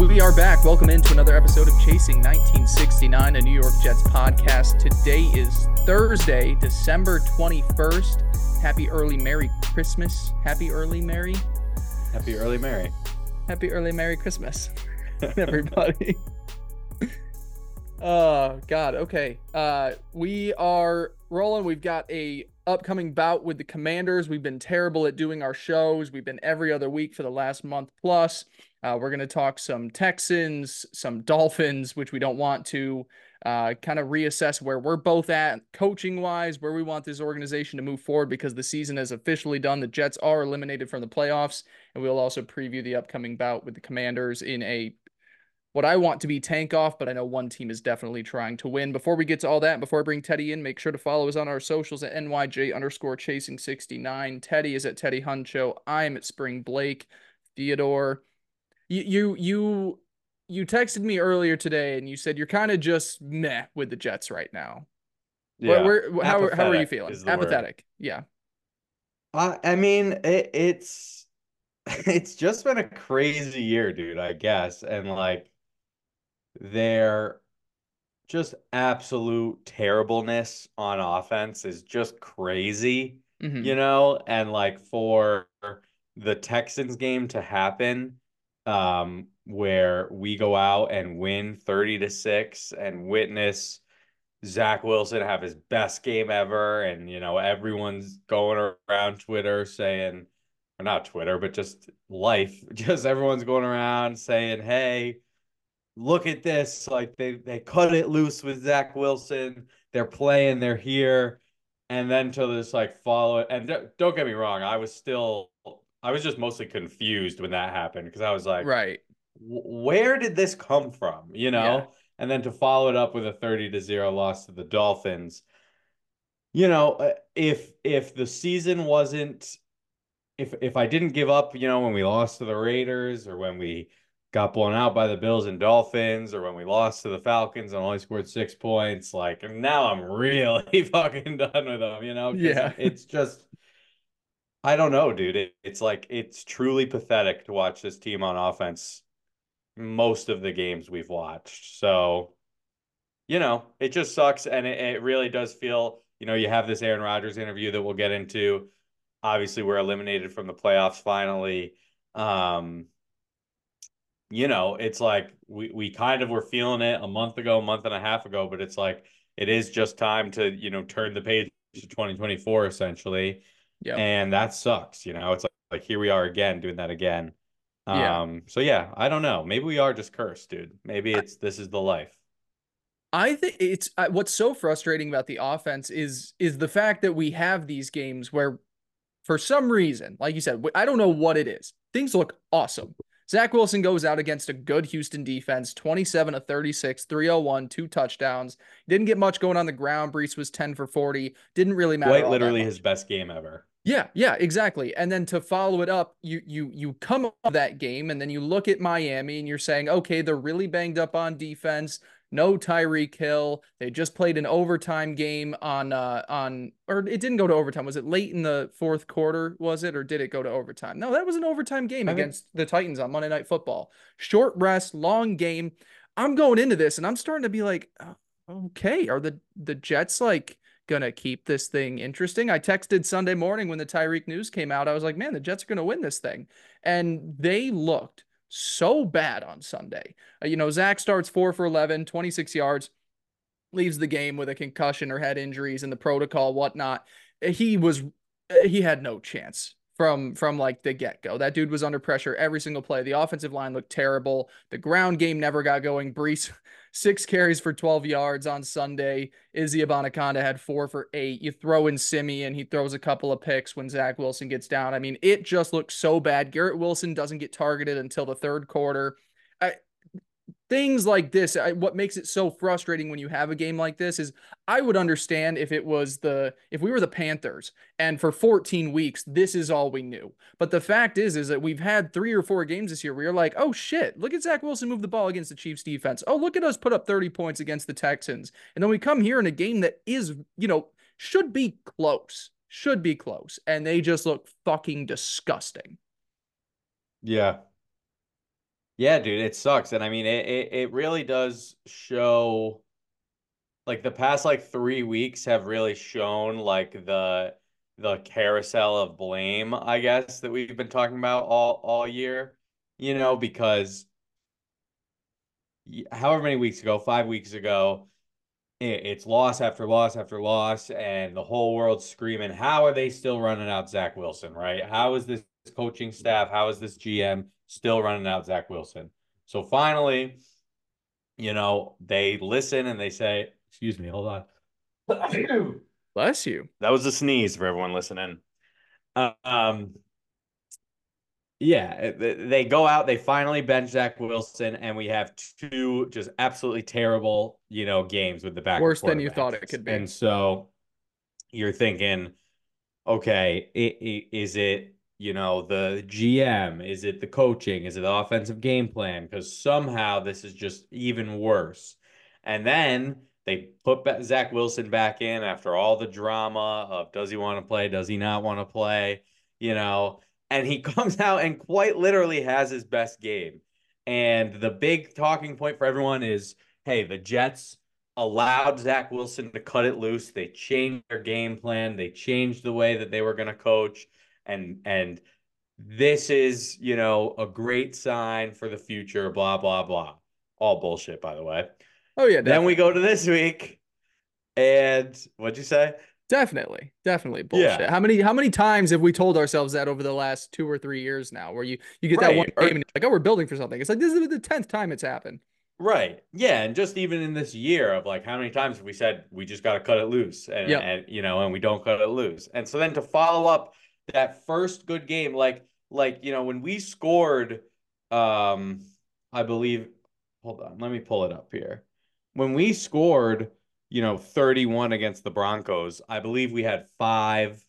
and we are back. Welcome into another episode of Chasing 1969, a New York Jets podcast. Today is Thursday, December 21st. Happy early Merry Christmas. Happy early Merry. Happy early Merry. Happy early Merry Christmas, everybody. oh God. Okay. Uh, we are rolling. We've got a upcoming bout with the Commanders. We've been terrible at doing our shows. We've been every other week for the last month plus. Uh, we're going to talk some Texans, some Dolphins, which we don't want to uh, kind of reassess where we're both at coaching wise, where we want this organization to move forward because the season is officially done. The Jets are eliminated from the playoffs. And we'll also preview the upcoming bout with the Commanders in a what I want to be tank off, but I know one team is definitely trying to win. Before we get to all that, before I bring Teddy in, make sure to follow us on our socials at NYJ underscore chasing 69. Teddy is at Teddy Huncho. I'm at Spring Blake. Theodore you you you you texted me earlier today and you said you're kind of just meh with the Jets right now. Yeah. Where, where, how, how are you feeling? Apathetic. Word. Yeah. Uh, I mean, it, it's it's just been a crazy year, dude, I guess. And like their just absolute terribleness on offense is just crazy, mm-hmm. you know? And like for the Texans game to happen, um, where we go out and win 30 to 6 and witness Zach Wilson have his best game ever. And, you know, everyone's going around Twitter saying, or not Twitter, but just life, just everyone's going around saying, hey, look at this. Like they, they cut it loose with Zach Wilson. They're playing, they're here. And then to this like follow it. And don't get me wrong, I was still I was just mostly confused when that happened because I was like, right, where did this come from? You know, yeah. and then to follow it up with a thirty to zero loss to the Dolphins. You know, uh, if if the season wasn't, if if I didn't give up, you know, when we lost to the Raiders or when we got blown out by the Bills and Dolphins, or when we lost to the Falcons and only scored six points. Like now, I'm really fucking done with them. You know, yeah, it's just I don't know, dude. It, it's like it's truly pathetic to watch this team on offense most of the games we've watched. So, you know, it just sucks. And it, it really does feel, you know, you have this Aaron Rodgers interview that we'll get into. Obviously, we're eliminated from the playoffs finally. Um, you know, it's like we, we kind of were feeling it a month ago, a month and a half ago, but it's like it is just time to, you know, turn the page to 2024 essentially yeah. And that sucks, you know. It's like, like here we are again doing that again. Yeah. Um so yeah, I don't know. Maybe we are just cursed, dude. Maybe it's this is the life. I think it's uh, what's so frustrating about the offense is is the fact that we have these games where for some reason, like you said, I don't know what it is. Things look awesome. Zach Wilson goes out against a good Houston defense, 27 to 36, 301, two touchdowns. Didn't get much going on the ground. Breece was 10 for 40. Didn't really matter. Quite literally his best game ever. Yeah, yeah, exactly. And then to follow it up, you you you come off that game and then you look at Miami and you're saying, okay, they're really banged up on defense. No Tyreek Hill. They just played an overtime game on uh on or it didn't go to overtime. Was it late in the fourth quarter? Was it or did it go to overtime? No, that was an overtime game I against mean, the Titans on Monday Night Football. Short rest, long game. I'm going into this and I'm starting to be like, oh, okay, are the the Jets like gonna keep this thing interesting. I texted Sunday morning when the Tyreek news came out. I was like, man, the Jets are gonna win this thing, and they looked so bad on Sunday. Uh, you know, Zach starts four for 11, 26 yards, leaves the game with a concussion or head injuries and the protocol, whatnot. Uh, he was, uh, he had no chance from from like the get-go. That dude was under pressure every single play. The offensive line looked terrible. The ground game never got going. Breece six carries for 12 yards on Sunday. Izzy Abanikanda had four for eight. You throw in Siemian, he throws a couple of picks when Zach Wilson gets down. I mean, it just looks so bad. Garrett Wilson doesn't get targeted until the third quarter. Things like this I, what makes it so frustrating when you have a game like this is i would understand if it was the if we were the panthers and for 14 weeks this is all we knew. But the fact is is that we've had three or four games this year where you're like oh shit look at zach wilson move the ball against the chiefs defense. Oh look at us put up 30 points against the texans. And then we come here in a game that is you know should be close should be close. And they just look fucking disgusting. Yeah Yeah, dude, it sucks. And I mean it, it it really does show like the past like three weeks have really shown like the the carousel of blame, I guess, that we've been talking about all all year. You know, because however many weeks ago, five weeks ago, it's loss after loss after loss, and the whole world's screaming, How are they still running out Zach Wilson, right? How is this coaching staff, how is this GM still running out Zach Wilson? So finally, you know, they listen and they say, Excuse me, hold on. Bless you. That was a sneeze for everyone listening. Um, yeah, they go out, they finally bench Zach Wilson, and we have two just absolutely terrible, you know, games with the back. Worse than you thought it could be. And so you're thinking, okay, is it, you know, the GM? Is it the coaching? Is it the offensive game plan? Because somehow this is just even worse. And then they put Zach Wilson back in after all the drama of does he want to play? Does he not want to play? You know, and he comes out and quite literally has his best game. And the big talking point for everyone is hey, the Jets allowed Zach Wilson to cut it loose. They changed their game plan, they changed the way that they were going to coach. And, and, this is, you know, a great sign for the future, blah, blah, blah. All bullshit, by the way. Oh, yeah. Definitely. Then we go to this week. And what'd you say? Definitely, definitely bullshit. Yeah. How many how many times have we told ourselves that over the last two or three years now, where you you get right. that one game and like, oh, we're building for something. It's like this is the tenth time it's happened. Right. Yeah, and just even in this year of like how many times have we said we just got to cut it loose, and, yep. and you know, and we don't cut it loose, and so then to follow up that first good game, like like you know when we scored, um, I believe. Hold on, let me pull it up here. When we scored you know, 31 against the Broncos, I believe we had five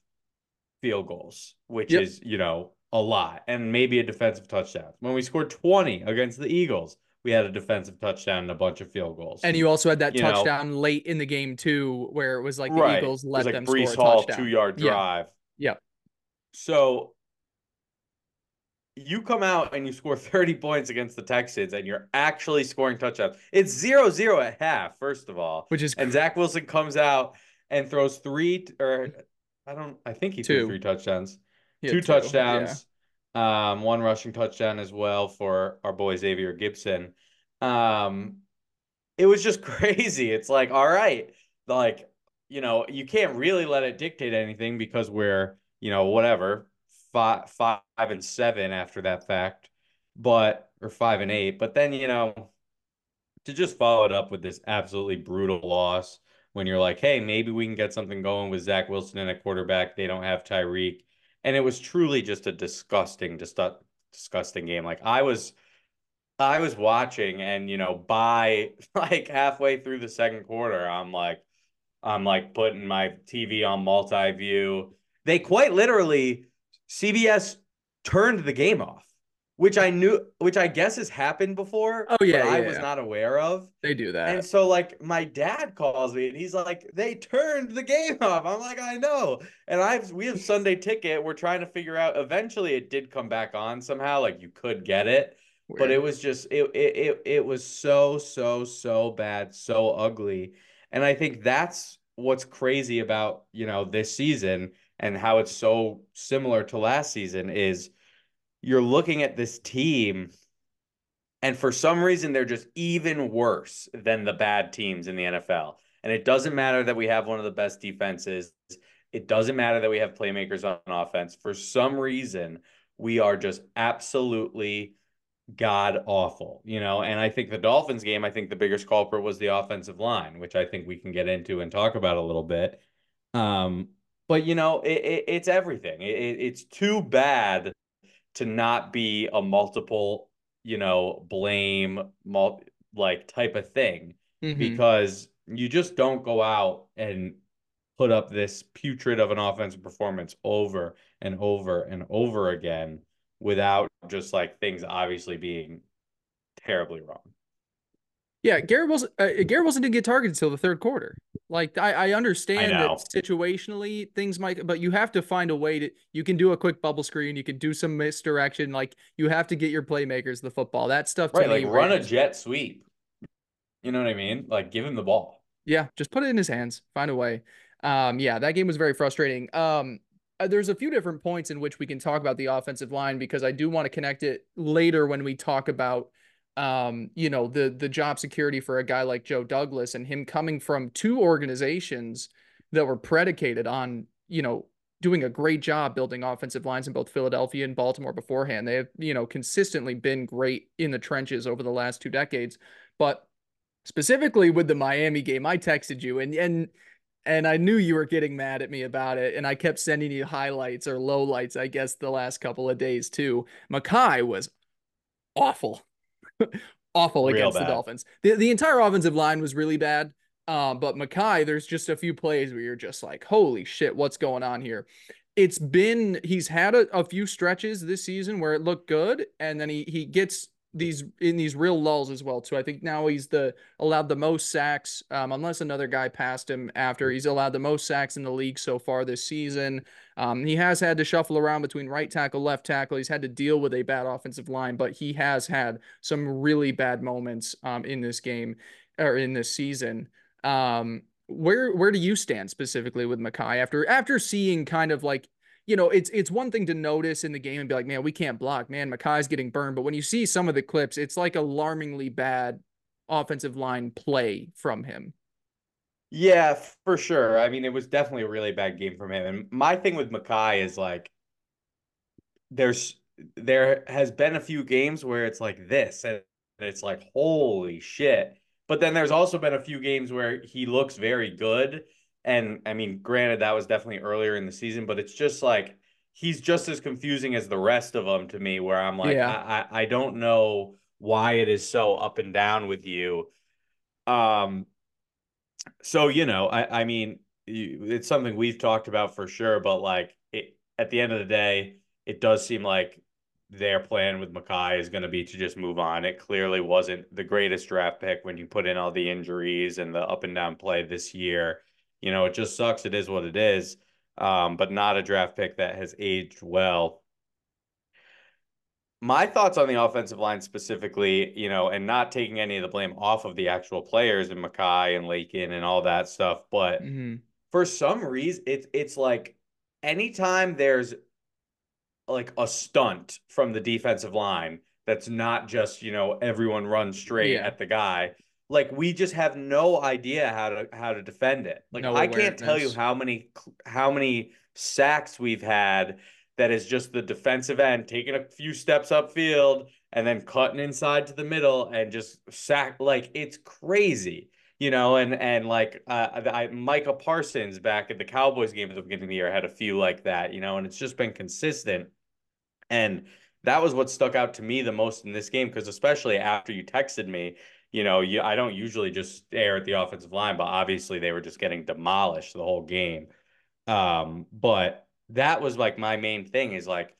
field goals, which yep. is, you know, a lot, and maybe a defensive touchdown. When we scored 20 against the Eagles, we had a defensive touchdown and a bunch of field goals. And you also had that you touchdown know, late in the game too, where it was like the right. Eagles let like them Breece score Hall two yard drive. Yeah. yeah. So you come out and you score 30 points against the Texans and you're actually scoring touchdowns. It's 0 0 at half, first of all. Which is and Zach Wilson comes out and throws three or I don't I think he two. threw three touchdowns. Two, two, touchdowns. Yeah. Um, one rushing touchdown as well for our boy Xavier Gipson. Um, it was just crazy. It's like, all right, like, you know, you can't really let it dictate anything because we're, you know, whatever, five, five and seven after that fact, but or five and eight. But then you know, to just follow it up with this absolutely brutal loss when you're like, hey, maybe we can get something going with Zach Wilson and a quarterback. They don't have Tyreek, and it was truly just a disgusting, just a disgusting game. Like I was. I was watching and you know by like halfway through the second quarter I'm like I'm like putting my TV on multi-view. They quite literally CBS turned the game off, which I knew, which I guess has happened before. Oh yeah, yeah I yeah. was not aware of. They do that, and so like my dad calls me and he's like, "They turned the game off." I'm like, "I know," and I've we have Sunday ticket. We're trying to figure out. Eventually, it did come back on somehow. Like you could get it. Weird. But it was just it, it it it was so so so bad, so ugly. And I think that's what's crazy about, you know, this season and how it's so similar to last season is you're looking at this team and for some reason they're just even worse than the bad teams in the NFL. And it doesn't matter that we have one of the best defenses. It doesn't matter that we have playmakers on offense. For some reason, we are just absolutely god awful, you know. And I think the Dolphins game, I think the biggest culprit was the offensive line, which I think we can get into and talk about a little bit. Um, but you know, it, it, it's everything. It, it's too bad to not be a multiple, you know, blame, mul- like type of thing, mm-hmm. because you just don't go out and put up this putrid of an offensive performance over and over and over again without just like things obviously being terribly wrong. Yeah, Garrett Wilson. Uh, Garrett Wilson didn't get targeted until the third quarter. Like I, I understand I that situationally things might, but you have to find a way to. You can do a quick bubble screen. You can do some misdirection. Like you have to get your playmakers the football. That stuff Right, like run a jet sweep. You know what I mean? Like give him the ball. Yeah, just put it in his hands. Find a way. Um, yeah, that game was very frustrating. Um, uh, there's a few different points in which we can talk about the offensive line because I do want to connect it later when we talk about um, you know, the the job security for a guy like Joe Douglas and him coming from two organizations that were predicated on, you know, doing a great job building offensive lines in both Philadelphia and Baltimore beforehand. They have, you know, consistently been great in the trenches over the last two decades. But specifically with the Miami game, I texted you and and and I knew you were getting mad at me about it, and I kept sending you highlights or lowlights, I guess, the last couple of days too. Mekhi was awful, awful Real against the. Dolphins. The the entire offensive line was really bad. Um, but Mekhi, there's just a few plays where you're just like, holy shit, what's going on here? It's been he's had a, a few stretches this season where it looked good, and then he he gets these in these real lulls as well too. I think now he's the allowed the most sacks, um, unless another guy passed him after. He's allowed the most sacks in the league so far this season. Um, he has had to shuffle around between right tackle, left tackle. He's had to deal with a bad offensive line, but he has had some really bad moments um, in this game or in this season. Um, where where do you stand specifically with Mekhi after after seeing kind of like you know, it's it's one thing to notice in the game and be like, man, we can't block. Man, Mekhi's getting burned. But when you see some of the clips, it's like alarmingly bad offensive line play from him. Yeah, for sure. I mean, it was definitely a really bad game from him. And my thing with Mekhi is like there's there has been a few games where it's like this and it's like holy shit. But then there's also been a few games where he looks very good. And I mean, granted, that was definitely earlier in the season, but it's just like he's just as confusing as the rest of them to me, where I'm like, Yeah. I, I, I don't know why it is so up and down with you. Um, so you know, I, I mean, you, it's something we've talked about for sure, but like it, at the end of the day, it does seem like their plan with Mekhi is going to be to just move on. It clearly wasn't the greatest draft pick when you put in all the injuries and the up and down play this year. You know, it just sucks. It is what it is. Um, but not a draft pick that has aged well. My thoughts on the offensive line specifically, you know, and not taking any of the blame off of the actual players and Mekhi and Laken and all that stuff, but Mm-hmm. for some reason it's it's like anytime there's like a stunt from the defensive line that's not just you know everyone runs straight Yeah. at the guy like we just have no idea how to how to defend it. Like No i can't tell you how many how many sacks we've had that is just the defensive end taking a few steps upfield and then cutting inside to the middle and just sack like it's crazy you know, and and like uh, I, Micah Parsons back at the Cowboys game at the beginning of the year had a few like that, you know, and it's just been consistent. And that was what stuck out to me the most in this game because especially after you texted me, you know, you I don't usually just stare at the offensive line, but obviously they were just getting demolished the whole game. Um, but that was like my main thing is like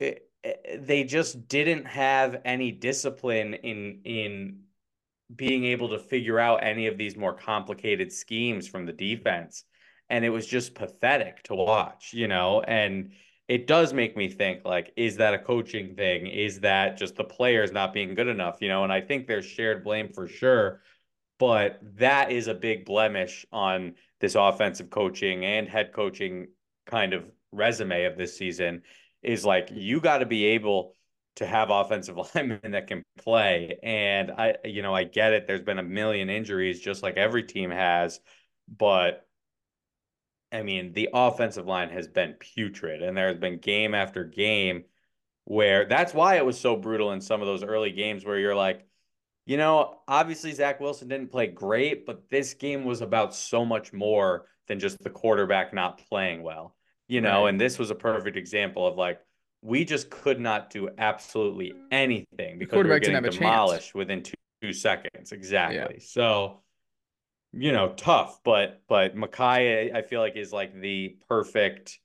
it, it- they just didn't have any discipline in in being able to figure out any of these more complicated schemes from the defense. And it was just pathetic to watch, you know, and it does make me think like, is that a coaching thing? Is that just the players not being good enough? You know, and I think there's shared blame for sure, but that is a big blemish on this offensive coaching and head coaching kind of resume of this season is like you got to be able to have offensive linemen that can play. And I, you know, I get it. There's been a million injuries, just like every team has, but I mean, the offensive line has been putrid, and there has been game after game where that's why it was so brutal in some of those early games where you're like, you know, obviously Zach Wilson didn't play great, but this game was about so much more than just the quarterback not playing well, you know, Right. and this was a perfect example of like, we just could not do absolutely anything because we were getting demolished within two, two seconds. Exactly. So, you know, tough, but but Mekhi, I feel like is like the perfect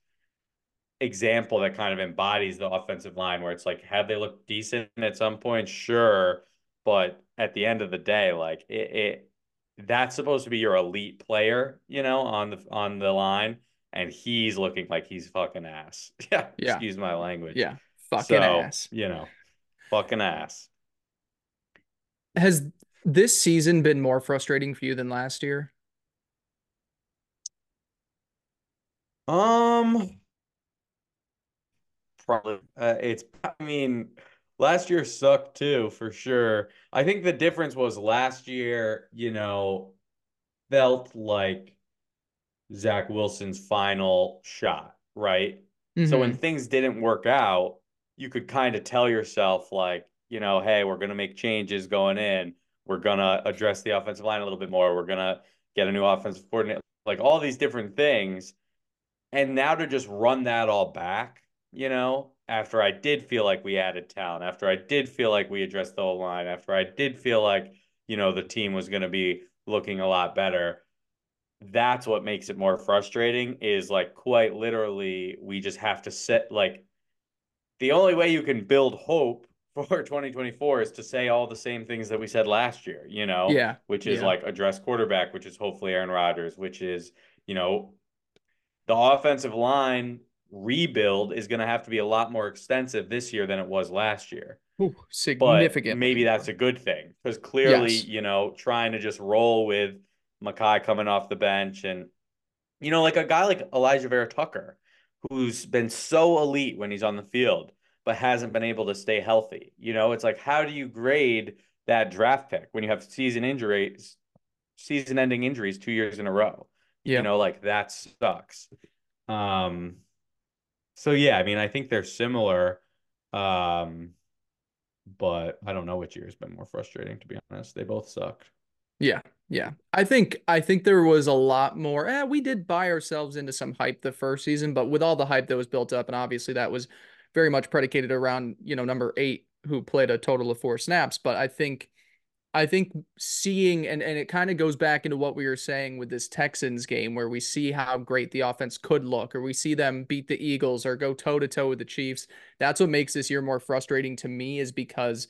example that kind of embodies the offensive line where it's like, have they looked decent at some point? Sure. But at the end of the day, like it, it that's supposed to be your elite player, you know, on the on the line, and he's looking like he's fucking ass. Yeah, Yeah. excuse my language. Yeah. Fucking So, ass. You know, fucking ass. Has this season been more frustrating for you than last year? Um, probably. Uh, it's. I mean, last year sucked too, for sure. I think the difference was last year, you know, felt like Zach Wilson's final shot, right? So when Mhm. things didn't work out, you could kind of tell yourself, like, you know, hey, we're going to make changes going in. We're to address the offensive line a little bit more. We're to get a new offensive coordinator, like all these different things. And now to just run that all back, you know, after I did feel like we added talent, after I did feel like we addressed the whole line, after I did feel like, you know, the team was to be looking a lot better that's what makes it more frustrating is like quite literally we just have to set like the only way you can build hope for 2024 is to say all the same things that we said last year, you know, Yeah. which is yeah. like address quarterback, which is hopefully Aaron Rodgers, which is, you know, the offensive line rebuild is going to have to be a lot more extensive this year than it was last year Ooh, but maybe that's a good thing because clearly, Yes. you know, trying to just roll with Mekhi coming off the bench and, you know, like a guy like Elijah Vera Tucker, who's been so elite when he's on the field, but hasn't been able to stay healthy. You know, it's like, how do you grade that draft pick when you have season injuries, season ending injuries two years in a row? Yeah. You know, like that sucks. Um, so yeah, I mean, I think they're similar. Um, but I don't know which year's been more frustrating, to be honest. They both sucked. Yeah, yeah. I think I think there was a lot more. Eh, we did buy ourselves into some hype the first season, but with all the hype that was built up, and obviously that was very much predicated around, you know, number eight, who played a total of four snaps. But I think I think seeing and, and it kind of goes back into what we were saying with this Texans game where we see how great the offense could look, or we see them beat the Eagles or go toe to toe with the Chiefs. That's what makes this year more frustrating to me, is because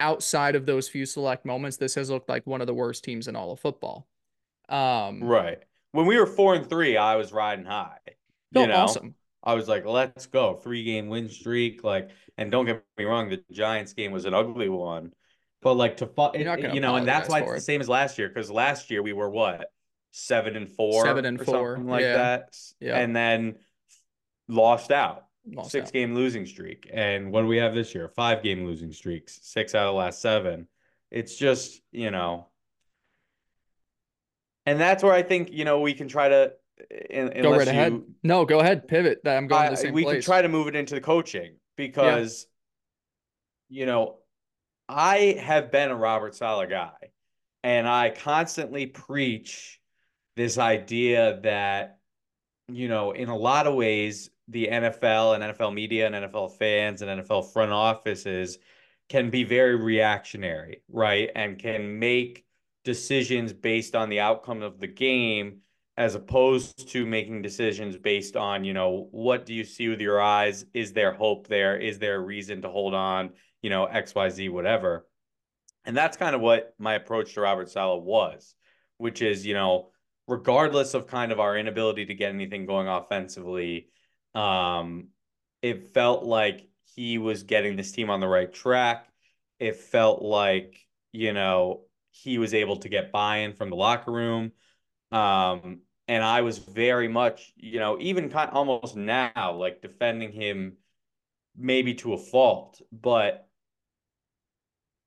outside of those few select moments, this has looked like one of the worst teams in all of football. Um, Right. When we were four and three, I was riding high. no, You know, awesome. I was like, let's go. Three game win streak. Like, and don't get me wrong, the Giants game was an ugly one. But like to fu- it- eh, you know, and that's why it's for the same as last year, because last year we were what? Seven and four Seven and four, something like yeah. that. Yeah. And then lost out. Lost six out. game losing streak. And what do we have this year? Five game losing streaks, six out of the last seven. It's just, you know, and that's where I think, you know, we can try to, in, Go right ahead. No, go ahead. Pivot. I'm going to I- the same we could try to move it into the coaching because, you know, I have been a Robert Saleh guy and I constantly preach this idea that, you know, in a lot of ways, the NFL and NFL media and NFL fans and NFL front offices can be very reactionary, right? And can make decisions based on the outcome of the game as opposed to making decisions based on, you know, what do you see with your eyes? Is there hope there? Is there a reason to hold on? You know, XYZ, whatever. And that's kind of what my approach to Robert Saleh was, which is, you know, regardless of kind of our inability to get anything going offensively, um, it felt like he was getting this team on the right track. It felt like, you know, he was able to get buy-in from the locker room. Um, and I was very much, you know, even kind of almost now, like defending him maybe to a fault, but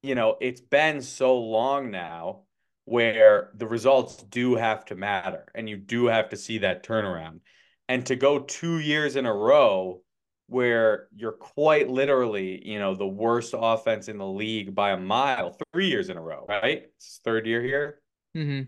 you know, it's been so long now where the results do have to matter and you do have to see that turnaround. And to go two years in a row where you're quite literally, you know, the worst offense in the league by a mile, three years in a row, right? It's third year here. Mm-hmm.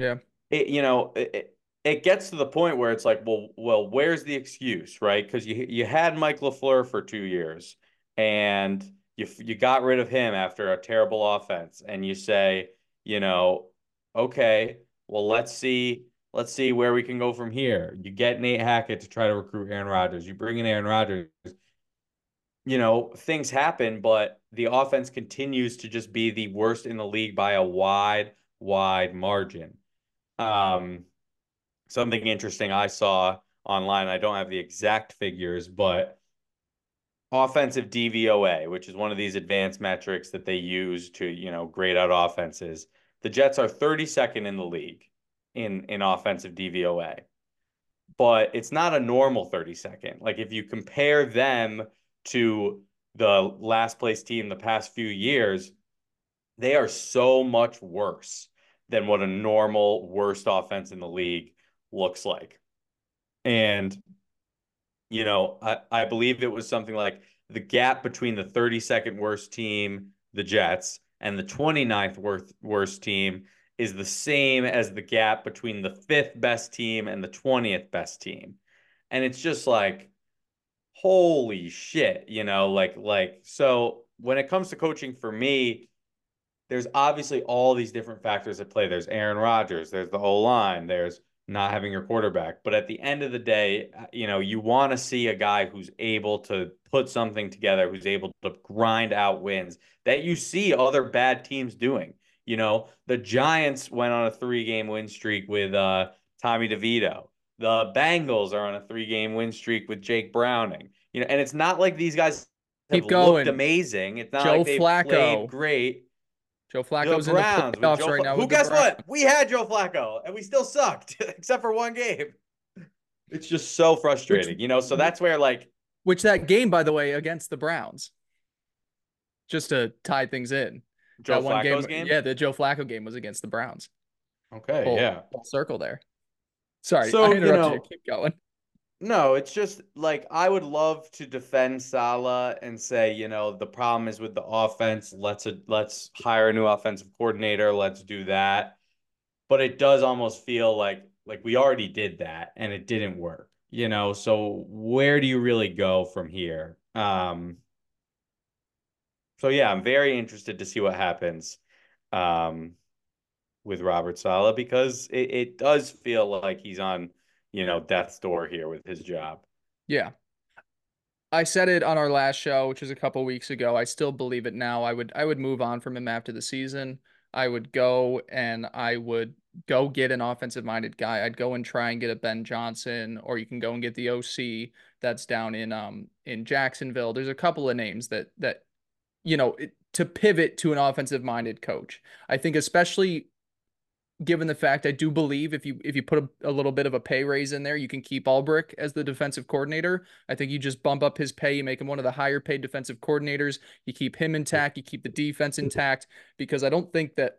Yeah. It, you know, it, it gets to the point where it's like, well, well, where's the excuse, right? Because you you had Mike LaFleur for two years and you you got rid of him after a terrible offense, and you say, you know, okay, well, let's see, let's see where we can go from here. You get Nate Hackett to try to recruit Aaron Rodgers. You bring in Aaron Rodgers. You know, things happen, but the offense continues to just be the worst in the league by a wide, wide margin. Um, something interesting I saw online, I don't have the exact figures, but offensive DVOA, which is one of these advanced metrics that they use to, you know, grade out offenses. The Jets are 32nd in the league in in offensive DVOA. But it's not a normal 32nd. Like if you compare them to the last place team the past few years, they are so much worse than what a normal worst offense in the league looks like. And you know, I, I believe it was something like the gap between the 32nd worst team, the Jets, and the 29th worst, worst team is the same as the gap between the fifth best team and the 20th best team. And it's just like, holy shit, you know, like, like, so when it comes to coaching for me, there's obviously all these different factors at play. There's Aaron Rodgers, there's the whole line, there's not having your quarterback. But at the end of the day, uh, you know, you want to see a guy who's able to put something together, who's able to grind out wins that you see other bad teams doing. You know, the Giants went on a three game win streak with uh, Tommy DeVito. The Bengals are on a three game win streak with Jake Browning. You know, and it's not like these guys keep going amazing. It's not Joe like they Flacco. played great. Joe Flacco's in the Browns with playoffs Joe right Fla- now. Who guess what? We had Joe Flacco and we still sucked except for one game. It's just so frustrating, you know. So that's where like Which that game, by the way, against the Browns, just to tie things in. Joe that one Flacco's game. Yeah, the Joe Flacco game was against the Browns. Okay. Full, yeah. full circle there. Sorry, So, I you interrupted know- you. Keep going. No, it's just like I would love to defend Saleh and say, you know, the problem is with the offense. Let's a, let's hire a new offensive coordinator. Let's do that. But it does almost feel like like we already did that and it didn't work. You know, so where do you really go from here? Um so yeah, I'm very interested to see what happens um with Robert Saleh because it, it does feel like he's on you know, death's door here with his job. Yeah. I said it on our last show, which was a couple weeks ago. I still believe it now. I would I would move on from him after the season. I would go and I would go get an offensive minded guy. I'd go and try and get a Ben Johnson, or you can go and get the OC that's down in um in Jacksonville. There's a couple of names that that you know it, to pivot to an offensive minded coach. I think especially given the fact I do believe if you if you put a, a little bit of a pay raise in there, you can keep Ulbrich as the defensive coordinator. I think you just bump up his pay, you make him one of the higher paid defensive coordinators. You keep him intact, you keep the defense mm-hmm. intact because I don't think that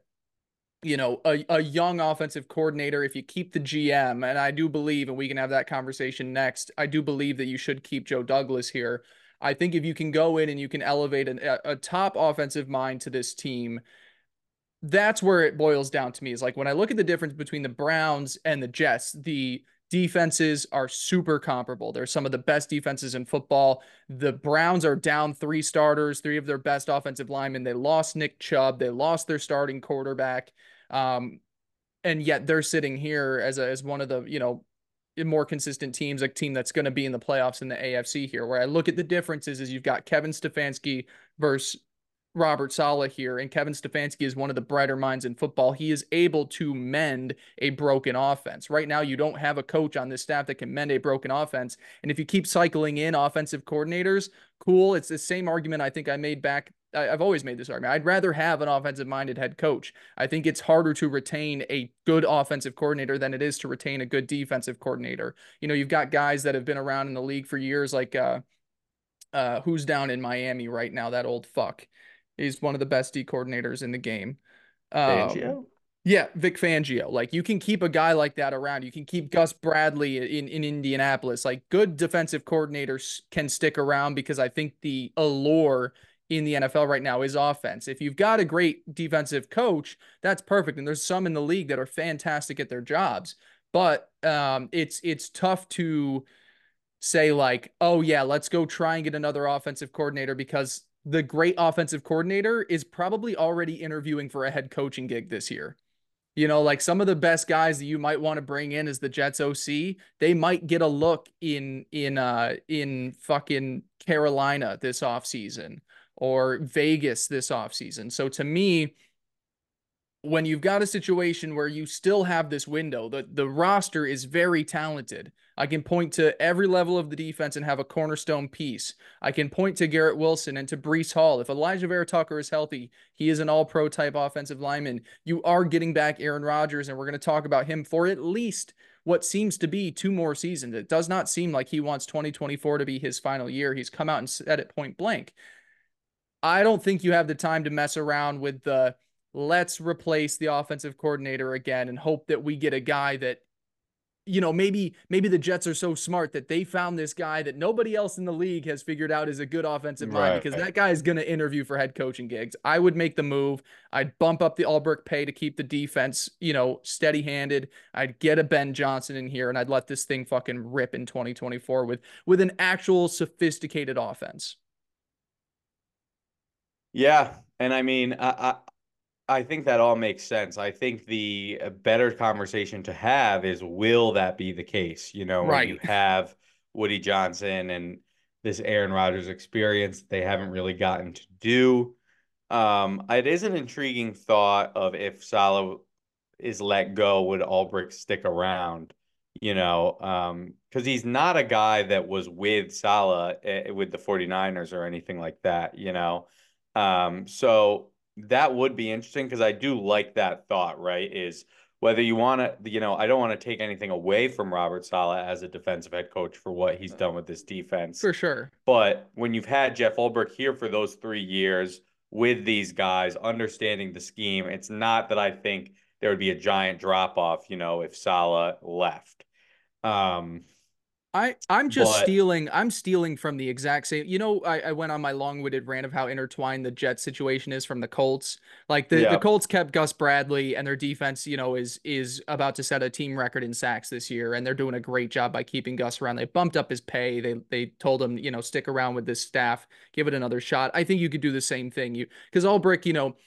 you know a, a young offensive coordinator if you keep the gm and i do believe and we can have that conversation next i do believe that you should keep joe douglas here i think if you can go in and you can elevate an, a, a top offensive mind to this team that's where it boils down to me is like when I look at the difference between the Browns and the Jets, the defenses are super comparable. They're some of the best defenses in football. The Browns are down three starters, three of their best offensive linemen. They lost Nick Chubb, they lost their starting quarterback. Um, and yet they're sitting here as a, as one of the, you know, more consistent teams, a team that's going to be in the playoffs in the AFC here. Where I look at the differences is you've got Kevin Stefanski versus Robert Saleh here, and Kevin Stefanski is one of the brighter minds in football. He is able to mend a broken offense. Right now, you don't have a coach on this staff that can mend a broken offense. And if you keep cycling in offensive coordinators, cool. It's the same argument I think I made back. I've always made this argument. I'd rather have an offensive minded head coach. I think it's harder to retain a good offensive coordinator than it is to retain a good defensive coordinator. You know, you've got guys that have been around in the league for years, like uh, uh, who's down in Miami right now? That old fuck. He's one of the best D coordinators in the game. Um, Fangio? yeah, Vic Fangio. Like you can keep a guy like that around. You can keep Gus Bradley in, in Indianapolis. Like good defensive coordinators can stick around because I think the allure in the NFL right now is offense. If you've got a great defensive coach, that's perfect. And there's some in the league that are fantastic at their jobs. But um, it's it's tough to say like, oh yeah, let's go try and get another offensive coordinator because the great offensive coordinator is probably already interviewing for a head coaching gig this year. You know, like some of the best guys that you might want to bring in as the Jets OC, they might get a look in in uh in fucking Carolina this offseason or Vegas this offseason. So to me, when you've got a situation where you still have this window, the, the roster is very talented. I can point to every level of the defense and have a cornerstone piece. I can point to Garrett Wilson and to Breece Hall. If Elijah Vera-Tucker is healthy, he is an all pro type offensive lineman. You are getting back Aaron Rodgers, and we're going to talk about him for at least what seems to be two more seasons. It does not seem like he wants 2024 to be his final year. He's come out and said it point blank. I don't think you have the time to mess around with the let's replace the offensive coordinator again and hope that we get a guy that you know maybe maybe the jets are so smart that they found this guy that nobody else in the league has figured out is a good offensive right. mind because that guy is going to interview for head coaching gigs. I would make the move. I'd bump up the Ulbrich pay to keep the defense you know steady handed i'd get a ben johnson in here and i'd let this thing fucking rip in 2024 with with an actual sophisticated offense. Yeah and i mean I, I, I think that all makes sense. I think the uh, better conversation to have is will that be the case? You know, right. when you have Woody Johnson and this Aaron Rodgers experience they haven't really gotten to do. Um, it is an intriguing thought of if Saleh is let go, would Ulbrich stick around? You know, um, because he's not a guy that was with Saleh uh, with the 49ers or anything like that, you know. Um, so that would be interesting because I do like that thought, right? Is whether you want to, you know, I don't want to take anything away from Robert Saleh as a defensive head coach for what he's done with this defense. For sure. But when you've had Jeff Ulbrich here for those three years with these guys, understanding the scheme, it's not that I think there would be a giant drop off, you know, if Saleh left. Um, I I'm just but, stealing. I'm stealing from the exact same. You know, I, I went on my long-winded rant of how intertwined the Jet situation is from the Colts. Like the, the Colts kept Gus Bradley, and their defense, you know, is is about to set a team record in sacks this year, and they're doing a great job by keeping Gus around. They bumped up his pay. They they told him, you know, stick around with this staff, give it another shot. I think you could do the same thing. You because Ulbrich, you know,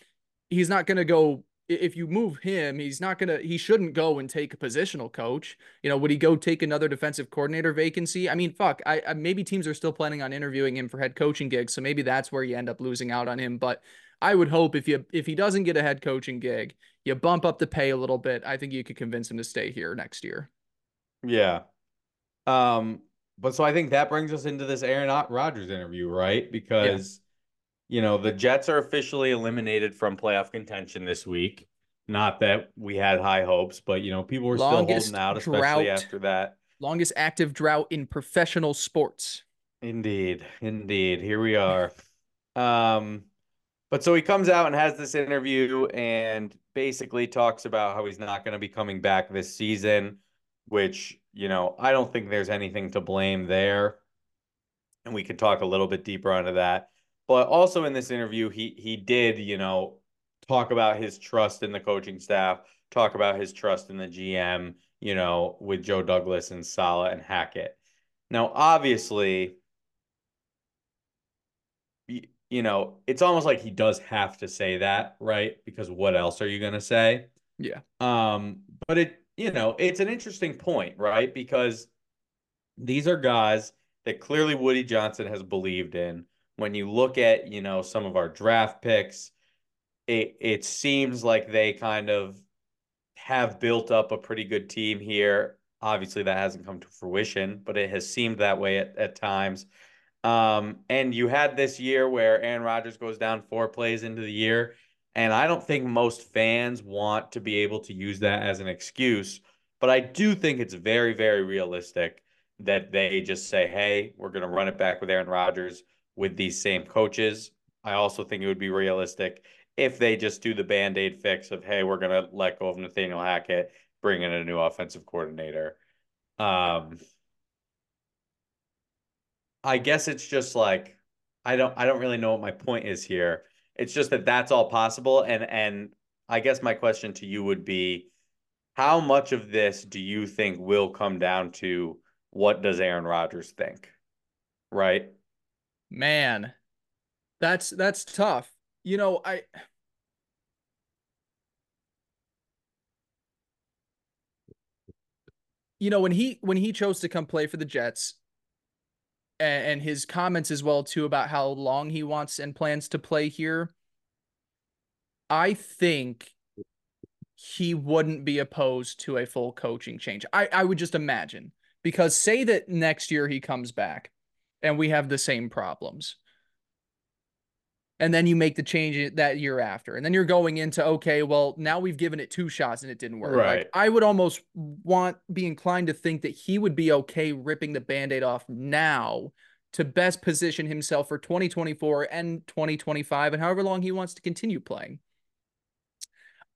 he's not going to go if you move him, he's not gonna he shouldn't go and take a positional coach. You know, would he go take another defensive coordinator vacancy? I mean, fuck, I, I maybe teams are still planning on interviewing him for head coaching gigs, so maybe that's where you end up losing out on him. But I would hope if you if he doesn't get a head coaching gig, you bump up the pay a little bit. I think you could convince him to stay here next year. Yeah. Um, but so I think that brings us into this Aaron Rodgers interview, right? Because you know, the Jets are officially eliminated from playoff contention this week. Not that we had high hopes, but you know, people were longest still holding out, especially drought, after that. Longest active drought in professional sports. Indeed, indeed. Here we are. Um, but so he comes out and has this interview and basically talks about how he's not going to be coming back this season, which, you know, I don't think there's anything to blame there. And we could talk a little bit deeper onto that. But also in this interview, he he did, you know, talk about his trust in the coaching staff, talk about his trust in the GM, you know, with Joe Douglas and Saleh and Hackett. Now, obviously, you know, it's almost like he does have to say that, right? Because what else are you going to say? Yeah. Um, but it, you know, it's an interesting point, right? Because these are guys that clearly Woody Johnson has believed in when you look at, you know, some of our draft picks, it it seems like they kind of have built up a pretty good team here. Obviously, that hasn't come to fruition, but it has seemed that way at, at times. Um, and you had this year where Aaron Rodgers goes down four plays into the year. And I don't think most fans want to be able to use that as an excuse. But I do think it's very, very realistic that they just say, hey, we're going to run it back with Aaron Rodgers with these same coaches. I also think it would be realistic if they just do the band aid fix of, hey, we're going to let go of Nathaniel Hackett, bring in a new offensive coordinator. Um, I guess it's just like I don't I don't really know what my point is here. It's just that that's all possible and and I guess my question to you would be how much of this do you think will come down to what does Aaron Rodgers think? Right? Man, that's that's tough. You know, I you know when he when he chose to come play for the Jets and, and his comments as well too about how long he wants and plans to play here I think he wouldn't be opposed to a full coaching change. I, I would just imagine because say that next year he comes back and we have the same problems. And then you make the change that year after. And then you're going into, okay, well, now we've given it two shots and it didn't work. Right. Like, I would almost want, be inclined to think that he would be okay ripping the band aid off now to best position himself for 2024 and 2025 and however long he wants to continue playing.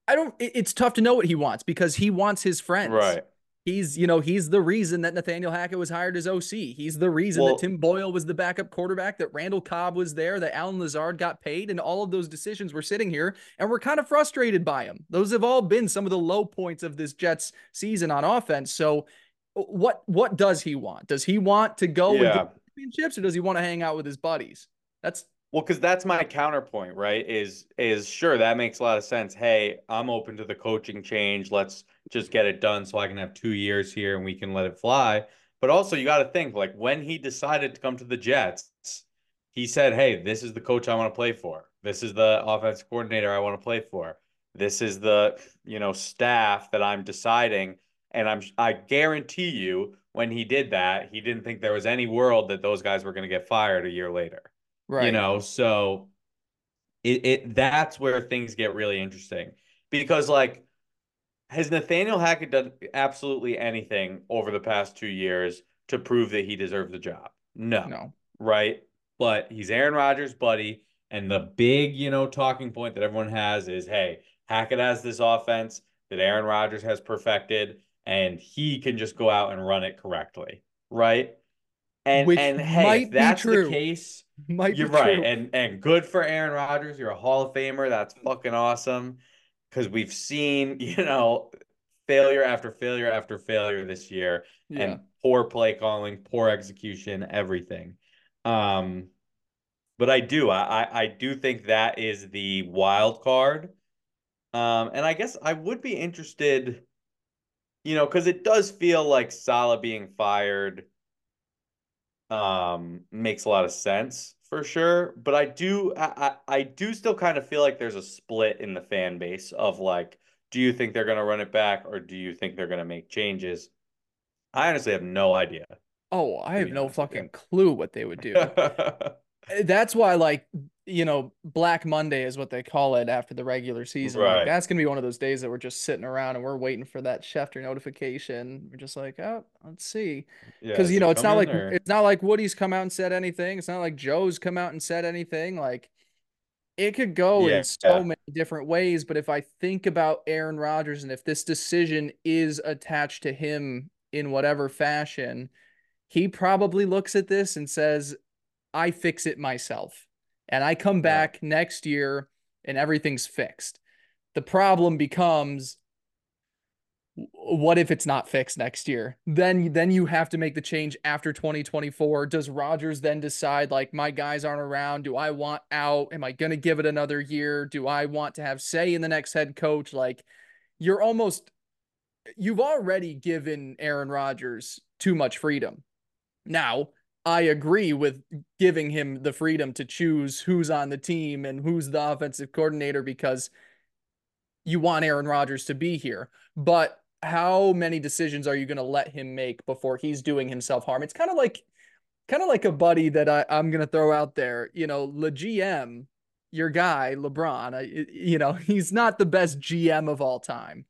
I don't, it's tough to know what he wants because he wants his friends. Right. He's, you know, he's the reason that Nathaniel Hackett was hired as OC. He's the reason well, that Tim Boyle was the backup quarterback, that Randall Cobb was there, that Allen Lazard got paid, and all of those decisions were sitting here, and we're kind of frustrated by him. Those have all been some of the low points of this Jets season on offense. So, uh, what what does he want? Does he want to go yeah. and championships, or does he want to hang out with his buddies? That's well, because that's my counterpoint, right? Is is sure that makes a lot of sense. Hey, I'm open to the coaching change. Let's just get it done so I can have two years here and we can let it fly. But also, you got to think like when he decided to come to the Jets, he said, "Hey, this is the coach I want to play for. This is the offensive coordinator I want to play for. This is the you know staff that I'm deciding." And I'm I guarantee you, when he did that, he didn't think there was any world that those guys were going to get fired a year later. Right. You know, so it, it that's where things get really interesting because like has Nathaniel Hackett done absolutely anything over the past two years to prove that he deserved the job? No. No. Right. But he's Aaron Rodgers' buddy. And the big, you know, talking point that everyone has is hey, Hackett has this offense that Aaron Rodgers has perfected, and he can just go out and run it correctly. Right. And Which and hey, if that's the case, might you're right. True. And and good for Aaron Rodgers. You're a Hall of Famer. That's fucking awesome. Because we've seen, you know, failure after failure after failure this year, yeah. and poor play calling, poor execution, everything. Um, but I do, I I do think that is the wild card. Um, and I guess I would be interested, you know, because it does feel like Saleh being fired um makes a lot of sense for sure but i do I, I do still kind of feel like there's a split in the fan base of like do you think they're going to run it back or do you think they're going to make changes? I honestly have no idea oh i have no fucking clue what they would do. That's why like you know black monday is what they call it after the regular season right. like, that's gonna be one of those days that we're just sitting around and we're waiting for that schefter notification we're just like oh let's see because yeah, you know it's not like or... it's not like woody's come out and said anything it's not like joe's come out and said anything like it could go yeah, in so yeah. many different ways but if i think about aaron rodgers and if this decision is attached to him in whatever fashion he probably looks at this and says I fix it myself. And I come back yeah. next year and everything's fixed. The problem becomes what if it's not fixed next year? Then then you have to make the change after 2024. Does Rodgers then decide like my guys aren't around? Do I want out? Am I going to give it another year? Do I want to have say in the next head coach? Like you're almost you've already given Aaron Rodgers too much freedom. Now, I agree with giving him the freedom to choose who's on the team and who's the offensive coordinator because you want Aaron Rodgers to be here. But how many decisions are you going to let him make before he's doing himself harm? It's kind of like kind of like a buddy that I, I'm going to throw out there. You know, the GM, your guy, LeBron, I, you know, he's not the best GM of all time.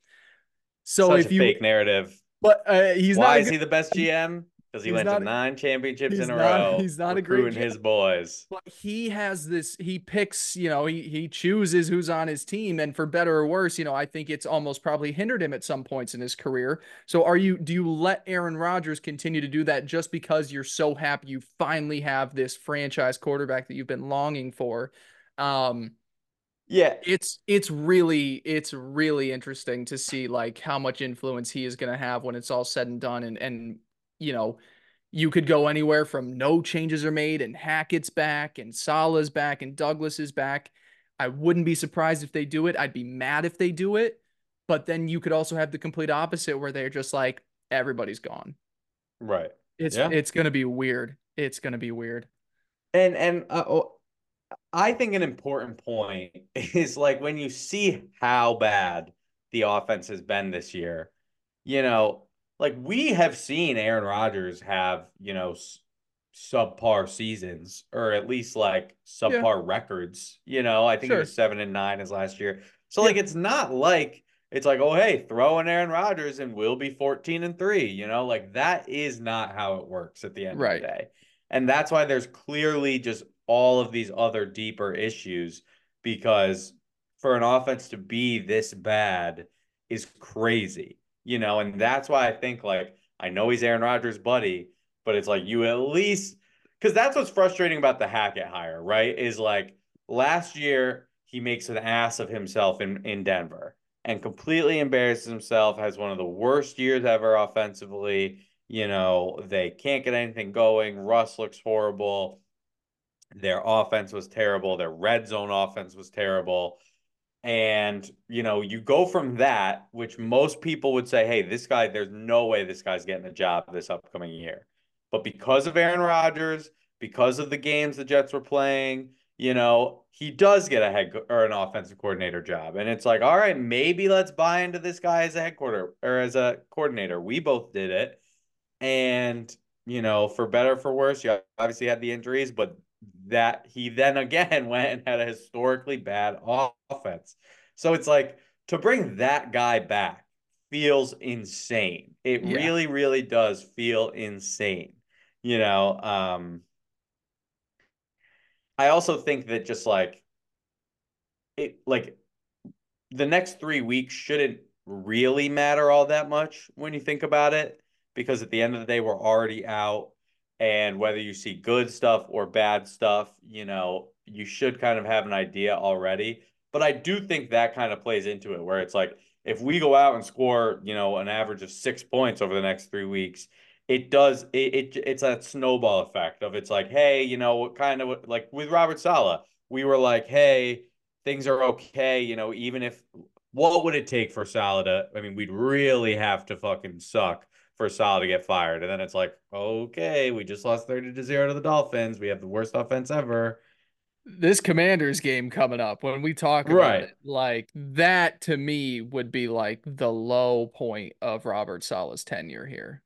So Such if you fake narrative, but uh, he's why not is he the best GM? Because he went not, to nine championships in a not, row. He's not a great his boys. But he has this. He picks. You know, he he chooses who's on his team, and for better or worse, you know, I think it's almost probably hindered him at some points in his career. So, are you? Do you let Aaron Rodgers continue to do that just because you're so happy you finally have this franchise quarterback that you've been longing for? Um, yeah, it's it's really it's really interesting to see like how much influence he is going to have when it's all said and done, and and you know, you could go anywhere from no changes are made and Hackett's back and Saleh's back and Douglas is back. I wouldn't be surprised if they do it. I'd be mad if they do it. But then you could also have the complete opposite where they're just like everybody's gone. Right. It's yeah. it's gonna be weird. It's gonna be weird. And and uh, oh, I think an important point is like when you see how bad the offense has been this year, you know, like we have seen Aaron Rodgers have, you know, subpar seasons or at least like subpar yeah. records. You know, I think sure. it was seven and nine as last year. So yeah. like it's not like it's like, oh hey, throw in Aaron Rodgers and we'll be 14 and three. You know, like that is not how it works at the end right. of the day. And that's why there's clearly just all of these other deeper issues because for an offense to be this bad is crazy, you know, and that's why I think like I know he's Aaron Rodgers' buddy, but it's like you at least because that's what's frustrating about the Hackett hire, right? Is like last year he makes an ass of himself in, in Denver and completely embarrasses himself, has one of the worst years ever offensively. You know, they can't get anything going. Russ looks horrible. Their offense was terrible. Their red zone offense was terrible. And, you know, you go from that, which most people would say, hey, this guy, there's no way this guy's getting a job this upcoming year. But because of Aaron Rodgers, because of the games the Jets were playing, you know, he does get a head or an offensive coordinator job. And it's like, all right, maybe let's buy into this guy as a headquarter or as a coordinator. We both did it. And, you know, for better for worse, you obviously had the injuries, but that he then again went and had a historically bad offense. So it's like to bring that guy back feels insane. It yeah. really, really does feel insane you know um i also think that just like it like the next three weeks shouldn't really matter all that much when you think about it because at the end of the day we're already out and whether you see good stuff or bad stuff you know you should kind of have an idea already. But i do think that kind of plays into it where it's like if we go out and score you know an average of six points over the next three weeks it does it, it it's that snowball effect of it's like hey you know what kind of like with Robert Saleh we were like hey things are okay you know even if what would it take for Saleh to I mean we'd really have to fucking suck for Saleh to get fired. And then it's like okay we just lost 30 to 0 to the Dolphins. We have the worst offense ever. This commanders game coming up when we talk about right. it like that to me would be like the low point of Robert Saleh's tenure here.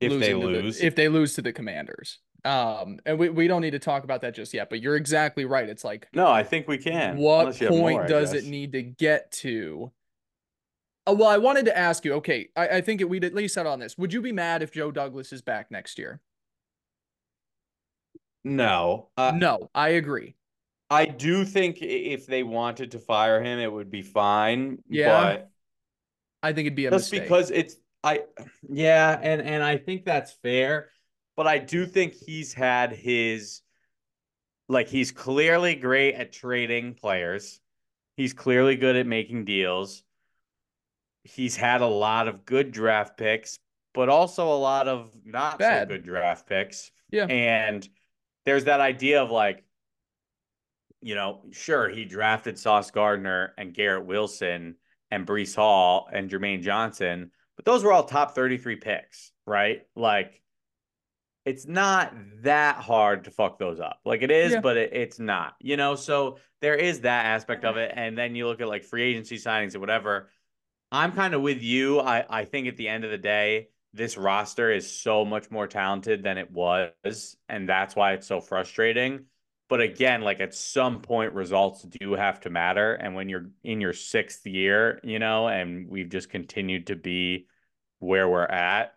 If they lose the, if they lose to the commanders. Um and we, we don't need to talk about that just yet but you're exactly right. It's like no i think we can what point more, does it need to get to well i wanted to ask you okay i, I think it, we'd at least settle on this would you be mad if joe douglas is back next year no uh, no i agree i do think if they wanted to fire him it would be fine yeah but i think it'd be a just mistake. because it's I yeah, and and I think that's fair, but I do think he's had his like he's clearly great at trading players. He's clearly good at making deals. He's had a lot of good draft picks, but also a lot of not Bad. so good draft picks. Yeah. And there's that idea of like, you know, sure, he drafted Sauce Gardner and Garrett Wilson and Breece Hall and Jermaine Johnson but those were all top 33 picks, right? Like it's not that hard to fuck those up. Like it is, yeah. but it, it's not, you know? So there is that aspect of it. And then you look at like free agency signings or whatever. I'm kind of with you. I, I think at the end of the day, this roster is so much more talented than it was. And that's why it's so frustrating. But again, like at some point, results do have to matter. And when you're in your sixth year, you know, and we've just continued to be where we're at,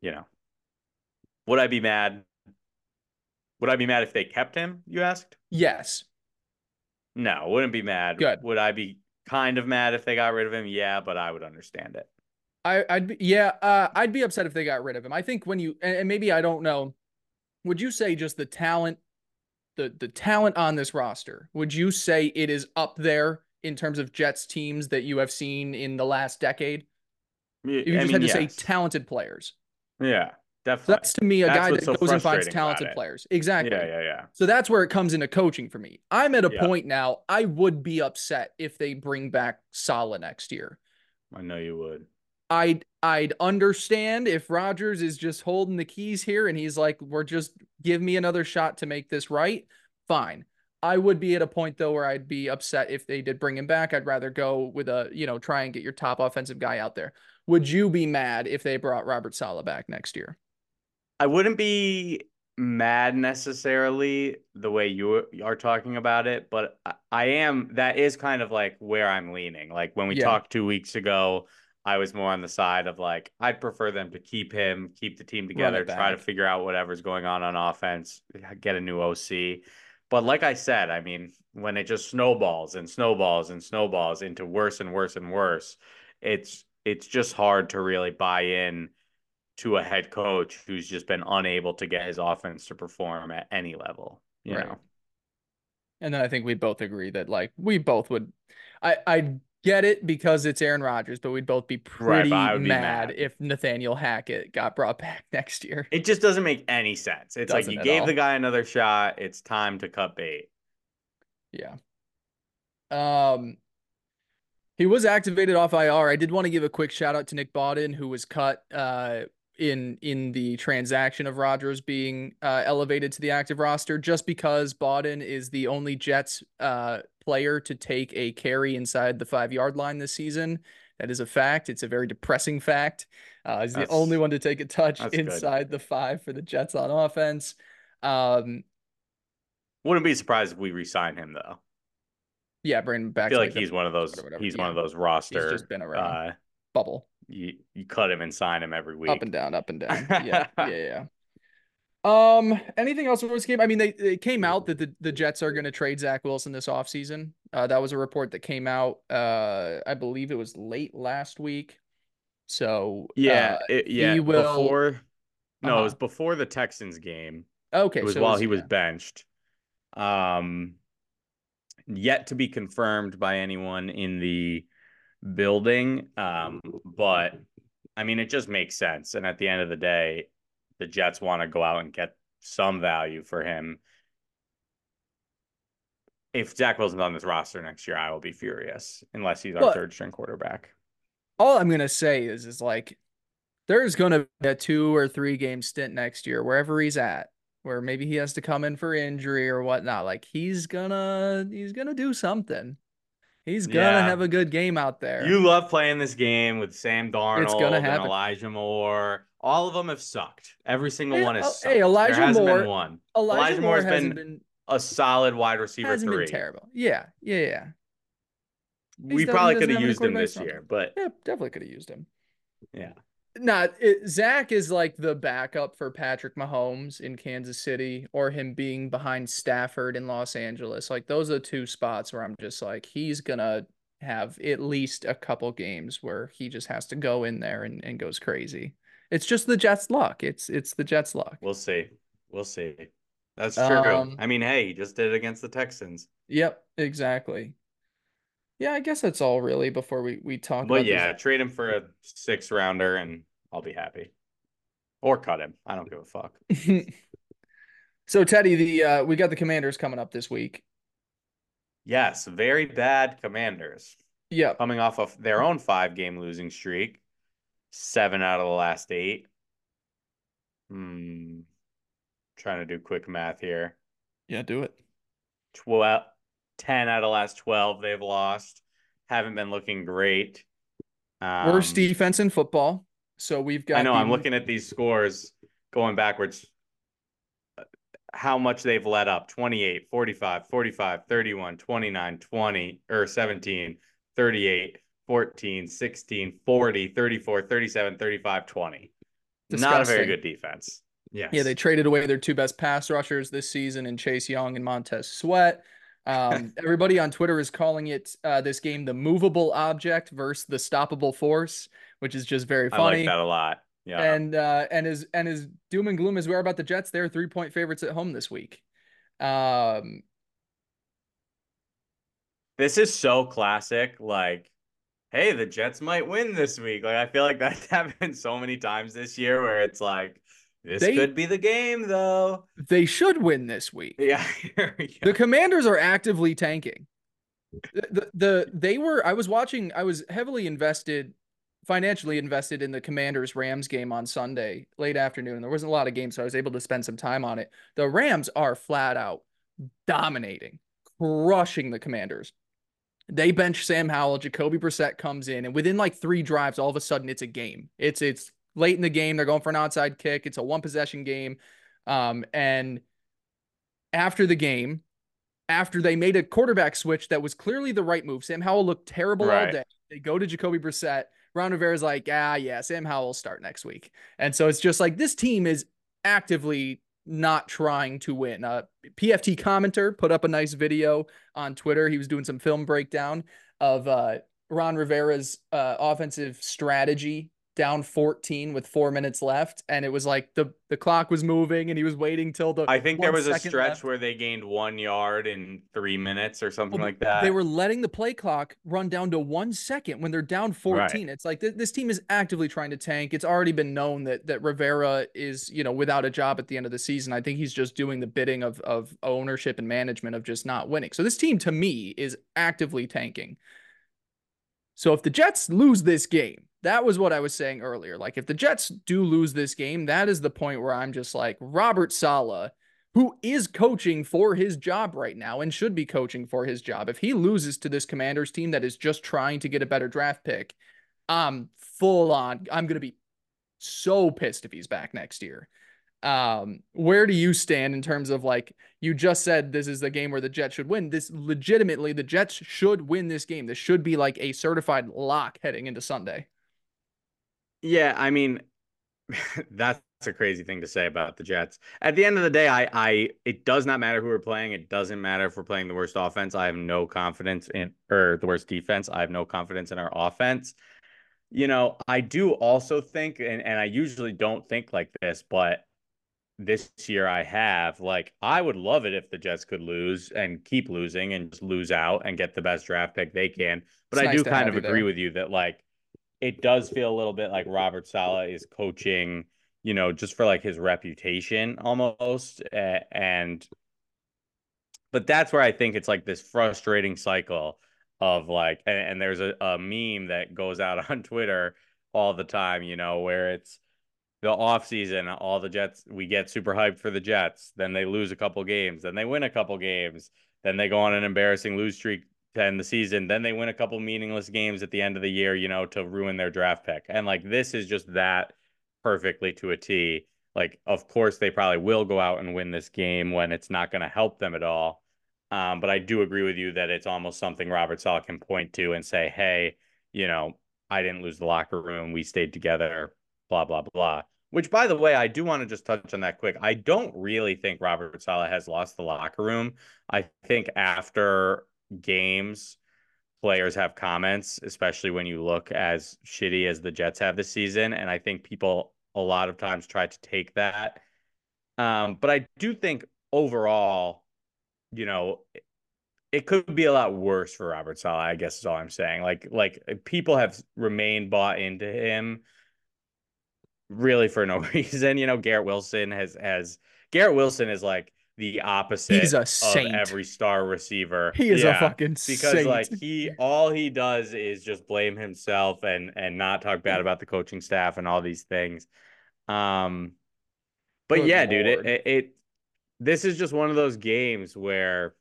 you know, would I be mad? Would I be mad if they kept him? You asked? Yes. No, wouldn't be mad. Good. Would I be kind of mad if they got rid of him? Yeah, but I would understand it. I, I'd be, yeah, uh, I'd be upset if they got rid of him. I think when you and maybe I don't know would you say just the talent the the talent on this roster would you say it is up there in terms of jets teams that you have seen in the last decade you just I mean, had to yes. say talented players yeah definitely so that's to me a that's guy that so goes and finds talented players exactly yeah yeah yeah so that's where it comes into coaching for me i'm at a yeah. point now i would be upset if they bring back Saleh next year i know you would I'd I'd understand if Rodgers is just holding the keys here and he's like, we're just give me another shot to make this right. Fine. I would be at a point though where I'd be upset if they did bring him back. I'd rather go with a, you know, try and get your top offensive guy out there. Would you be mad if they brought Robert Saleh back next year? I wouldn't be mad necessarily the way you are talking about it, but I am that is kind of like where I'm leaning. Like when we yeah. talked 2 weeks ago, I was more on the side of like I'd prefer them to keep him, keep the team together, try to figure out whatever's going on on offense, get a new OC. But like I said, I mean, when it just snowballs and snowballs and snowballs into worse and worse and worse, it's it's just hard to really buy in to a head coach who's just been unable to get his offense to perform at any level, you right. know. And then I think we both agree that like we both would I I get it because it's Aaron Rodgers, but we'd both be pretty right, be mad, mad, if Nathaniel Hackett got brought back next year. It just doesn't make any sense. It's like you gave all. the guy another shot. It's time to cut bait. Yeah. Um he was activated off IR. I did want to give a quick shout out to Nick Bawden, who was cut uh in in the transaction of Rodgers being uh, elevated to the active roster just because Bawden is the only Jets uh, player to take a carry inside the five yard line this season. That is a fact. It's a very depressing fact. Uh, he's that's, the only one to take a touch inside good. the five for the Jets on offense. Um, Wouldn't be surprised if we resign him though. Yeah, bring him back. I feel like, like he's one of those. He's yeah. one of those roster. He's just been around. Uh, bubble you you cut him and sign him every week. Up and down, up and down. Yeah, yeah, yeah. Um, anything else from this game? I mean, they it came out that the, the Jets are going to trade Zach Wilson this offseason. Uh, that was a report that came out. Uh, I believe it was late last week. So yeah, uh, it, yeah. Will... Before, no, uh-huh. it was before the Texans game. Okay, it was so while it was, he was benched. Um, yet to be confirmed by anyone in the building. Um, but I mean, it just makes sense. And at the end of the day, the Jets want to go out and get some value for him. If Zach Wilson's on this roster next year, I will be furious unless he's our well, third string quarterback. All I'm gonna say is is like there's gonna be a two or three game stint next year, wherever he's at, where maybe he has to come in for injury or whatnot. Like he's gonna he's gonna do something. He's gonna yeah. have a good game out there. You love playing this game with Sam Darnold it's gonna happen. and Elijah Moore. All of them have sucked. Every single one has. Oh, sucked. Hey, Elijah there Moore. Been one. Elijah, Elijah Moore has been, been, a solid wide receiver. Hasn't three. been terrible. Yeah, yeah, yeah. we probably could have used him this year, but yeah, definitely could have used him. Yeah. Not it, Zach is like the backup for Patrick Mahomes in Kansas City, or him being behind Stafford in Los Angeles. Like those are the two spots where I'm just like he's gonna have at least a couple games where he just has to go in there and, and goes crazy. It's just the Jets luck. It's it's the Jets luck. We'll see. We'll see. That's true. Um, I mean, hey, he just did it against the Texans. Yep, exactly. Yeah, I guess that's all really before we we talk. But yeah, these. trade him for a six rounder and I'll be happy. Or cut him. I don't give a fuck. so Teddy, the uh, we got the Commanders coming up this week. Yes, very bad Commanders. Yeah. Coming off of their own five game losing streak, seven out of the last eight. Hmm. Trying to do quick math here. Yeah, do it. 12, 10 out of last 12 they've lost. Haven't been looking great. Um, Worst defense in football. So we've got. I know. The... I'm looking at these scores going backwards how much they've let up 28, 45, 45, 31, 29, 20, or 17, 38, 14, 16, 40, 34, 37, 35, 20. Disgusting. Not a very good defense. Yes. Yeah, they traded away their two best pass rushers this season in Chase Young and Montez Sweat. Um, everybody on Twitter is calling it uh, this game the movable object versus the stoppable force, which is just very funny. I like that a lot. Yeah. And uh and is and is doom and gloom as we are about the Jets. They're three point favorites at home this week. Um this is so classic. Like, hey, the Jets might win this week. Like, I feel like that's happened so many times this year where it's like this they, could be the game though. They should win this week. Yeah. the commanders are actively tanking. The, the, the they were I was watching I was heavily invested financially invested in the Commanders Rams game on Sunday late afternoon. There wasn't a lot of games, so I was able to spend some time on it. The Rams are flat out dominating. crushing the Commanders. They bench Sam Howell, Jacoby Brissett comes in, and within like three drives, all of a sudden it's a game. It's it's late in the game. They're going for an onside kick. It's a one possession game. Um, and after the game, after they made a quarterback switch that was clearly the right move, Sam Howell looked terrible right. all day. They go to Jacoby Brissett. Ron Rivera's like, ah, yeah, Sam Howell will start next week. And so it's just like this team is actively not trying to win. Uh, PFT commenter put up a nice video on Twitter. He was doing some film breakdown of uh, Ron Rivera's uh, offensive strategy down 14 with four minutes left and it was like the the clock was moving and he was waiting till the i think there was a stretch left. where they gained one yard in three minutes or something well, like that. they were letting the play clock run down to one second when they're down 14 right. it's like th- this team is actively trying to tank. It's already been known that that rivera is you know without a job at the end of the season. I think he's just doing the bidding of of ownership and management of just not winning. So this team to me is actively tanking so if the jets lose this game that was what I was saying earlier. Like, if the Jets do lose this game, that is the point where I'm just like, Robert Saleh, who is coaching for his job right now and should be coaching for his job, if he loses to this Commanders team that is just trying to get a better draft pick, I'm full on. I'm going to be so pissed if he's back next year. Um, where do you stand in terms of like you just said this is the game where the Jets should win? This legitimately the Jets should win this game. This should be like a certified lock heading into Sunday. Yeah, I mean, that's a crazy thing to say about the Jets. At the end of the day, I, I, it does not matter who we're playing. It doesn't matter if we're playing the worst offense. I have no confidence in, or the worst defense. I have no confidence in our offense. You know, I do also think, and, and I usually don't think like this, but this year I have, like, I would love it if the Jets could lose and keep losing and just lose out and get the best draft pick they can. But it's I nice do kind of agree there. with you that, like, it does feel a little bit like Robert Saleh is coaching, you know, just for like his reputation almost. And, but that's where I think it's like this frustrating cycle of like, and, and there's a, a meme that goes out on Twitter all the time, you know, where it's, the off season, all the Jets, we get super hyped for the Jets. Then they lose a couple games. Then they win a couple games. Then they go on an embarrassing lose streak to end the season. Then they win a couple meaningless games at the end of the year, you know, to ruin their draft pick. And like this is just that perfectly to a T. Like, of course, they probably will go out and win this game when it's not going to help them at all. Um, but I do agree with you that it's almost something Robert Saleh can point to and say, hey, you know, I didn't lose the locker room. We stayed together, blah, blah, blah. Which, by the way, I do want to just touch on that quick. I don't really think Robert Saleh has lost the locker room. I think after games players have comments, especially when you look as shitty as the Jets have this season. And I think people a lot of times try to take that. Um, but I do think overall, you know, it could be a lot worse for Robert Saleh, I guess is all I'm saying. Like, like people have remained bought into him really for no reason. You know, Garrett Wilson has has Garrett Wilson is like the opposite He's a saint. of every star receiver. He is yeah, a fucking because saint. like he all he does is just blame himself and and not talk bad about the coaching staff and all these things. Um but Good yeah, Lord. dude, it, it it this is just one of those games where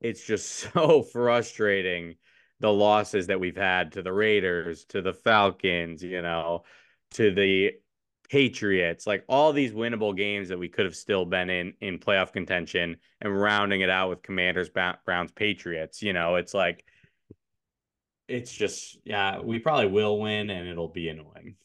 it's just so frustrating the losses that we've had to the Raiders, to the Falcons, you know, to the Patriots, like all these winnable games that we could have still been in in playoff contention and rounding it out with Commanders, Browns, Patriots. You know, it's like it's just yeah, we probably will win and it'll be annoying.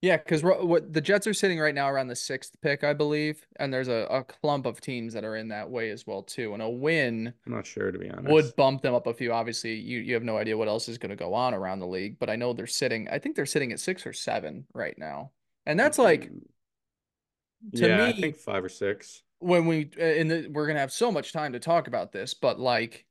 Yeah, because what the Jets are sitting right now around the sixth pick, I believe, and there's a, a clump of teams that are in that way as well too. And a win, I'm not sure to be honest, would bump them up a few. Obviously, you you have no idea what else is going to go on around the league, but I know they're sitting. I think they're sitting at six or seven right now, and that's like to yeah, me, I think five or six. When we uh, in the we're gonna have so much time to talk about this, but like,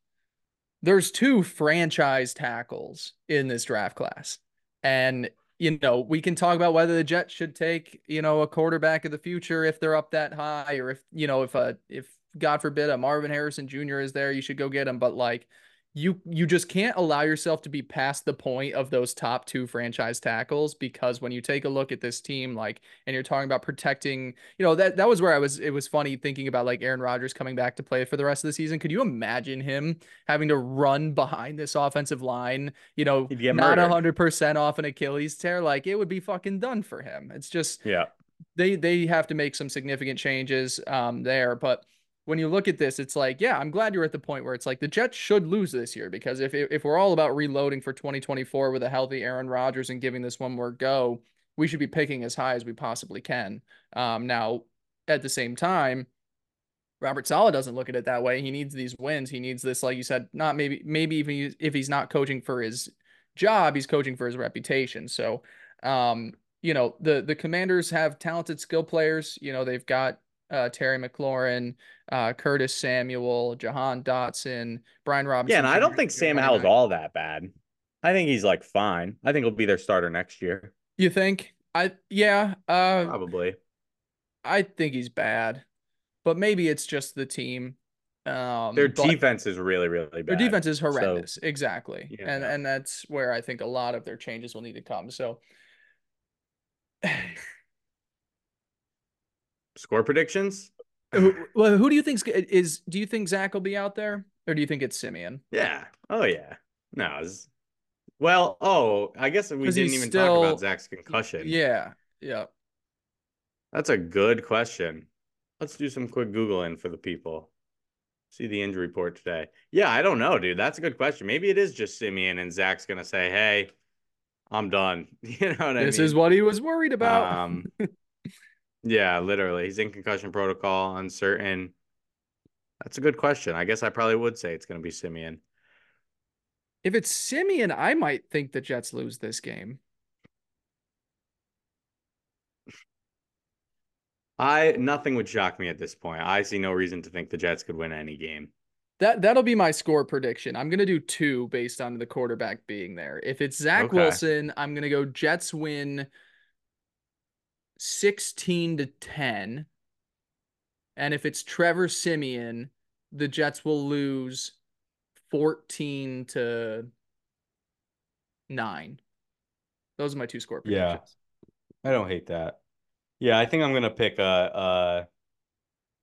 there's two franchise tackles in this draft class, and you know, we can talk about whether the Jets should take, you know, a quarterback of the future if they're up that high, or if, you know, if a if God forbid a Marvin Harrison Jr. is there, you should go get him. But like you you just can't allow yourself to be past the point of those top two franchise tackles because when you take a look at this team like and you're talking about protecting you know that that was where I was it was funny thinking about like Aaron Rodgers coming back to play for the rest of the season. Could you imagine him having to run behind this offensive line you know not a hundred percent off an Achilles tear? Like it would be fucking done for him. It's just yeah. they they have to make some significant changes um there but when you look at this, it's like, yeah, I'm glad you're at the point where it's like the Jets should lose this year because if if we're all about reloading for 2024 with a healthy Aaron Rodgers and giving this one more go, we should be picking as high as we possibly can. Um, now, at the same time, Robert Saleh doesn't look at it that way. He needs these wins. He needs this, like you said, not maybe maybe even if he's not coaching for his job, he's coaching for his reputation. So, um, you know, the the Commanders have talented skill players. You know, they've got uh, Terry McLaurin, uh, Curtis Samuel, Jahan Dotson, Brian Robinson. Yeah, and I don't think Sam Howell's all that bad. I think he's like fine. I think he'll be their starter next year. You think? I yeah, uh, probably. I think he's bad, but maybe it's just the team. Um, their defense is really, really bad. Their defense is horrendous. So, exactly, yeah. and and that's where I think a lot of their changes will need to come. So. Score predictions? who, well, who do you think is? Do you think Zach will be out there, or do you think it's Siemian? Yeah. Oh yeah. No. Was, well, oh, I guess we didn't even still, talk about Zach's concussion. Yeah. Yeah. That's a good question. Let's do some quick googling for the people. See the injury report today. Yeah, I don't know, dude. That's a good question. Maybe it is just Siemian and Zach's gonna say, "Hey, I'm done." You know what this I mean? This is what he was worried about. Um, Yeah, literally. He's in concussion protocol, uncertain. That's a good question. I guess I probably would say it's going to be Siemian. If it's Siemian, I might think the Jets lose this game. I nothing would shock me at this point. I see no reason to think the Jets could win any game. That that'll be my score prediction. I'm gonna do two based on the quarterback being there. If it's Zach okay. Wilson, I'm gonna go Jets win 16 to 10. And if it's Trevor Siemian, the Jets will lose 14 to 9. Those are my two score predictions. Yeah. I don't hate that. Yeah, I think I'm going to pick a, a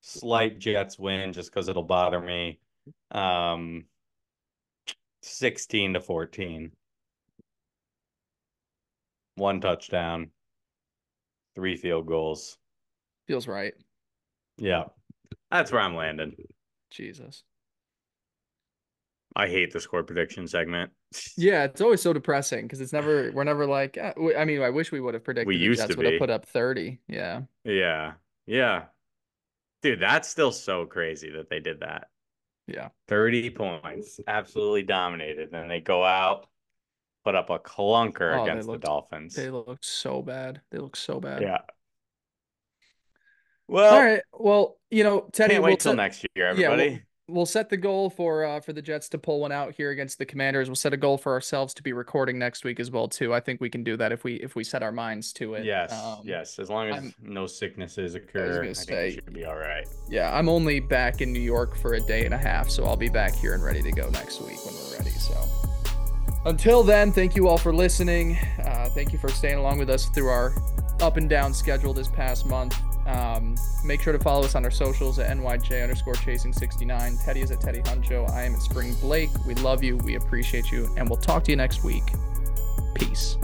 slight Jets win just because it'll bother me. Um, 16 to 14. One touchdown three field goals. Feels right. Yeah. That's where I'm landing. Jesus. I hate the score prediction segment. Yeah, it's always so depressing because it's never we're never like uh, I mean I wish we would have predicted we used to would have put up 30. Yeah. Yeah. Yeah. Dude, that's still so crazy that they did that. Yeah. 30 points. Absolutely dominated. Then they go out put up a clunker oh, against looked, the Dolphins. They look so bad. They look so bad. Yeah. Well, all right. Well, you know, Teddy. Can't wait we'll till next year, everybody. Yeah, we'll, we'll, set the goal for uh, for the Jets to pull one out here against the Commanders. We'll set a goal for ourselves to be recording next week as well too. I think we can do that if we if we set our minds to it. Yes, um, yes. As long as I'm, no sicknesses occur, I, I say, should be all right. Yeah, I'm only back in New York for a day and a half, so I'll be back here and ready to go next week when we're ready. So. Until then, thank you all for listening. Uh, thank you for staying along with us through our up and down schedule this past month. Um, make sure to follow us on our socials at NYJ underscore chasing 69. Teddy is at Teddy Huncho. I am at Spring Blake. We love you. We appreciate you. And we'll talk to you next week. Peace.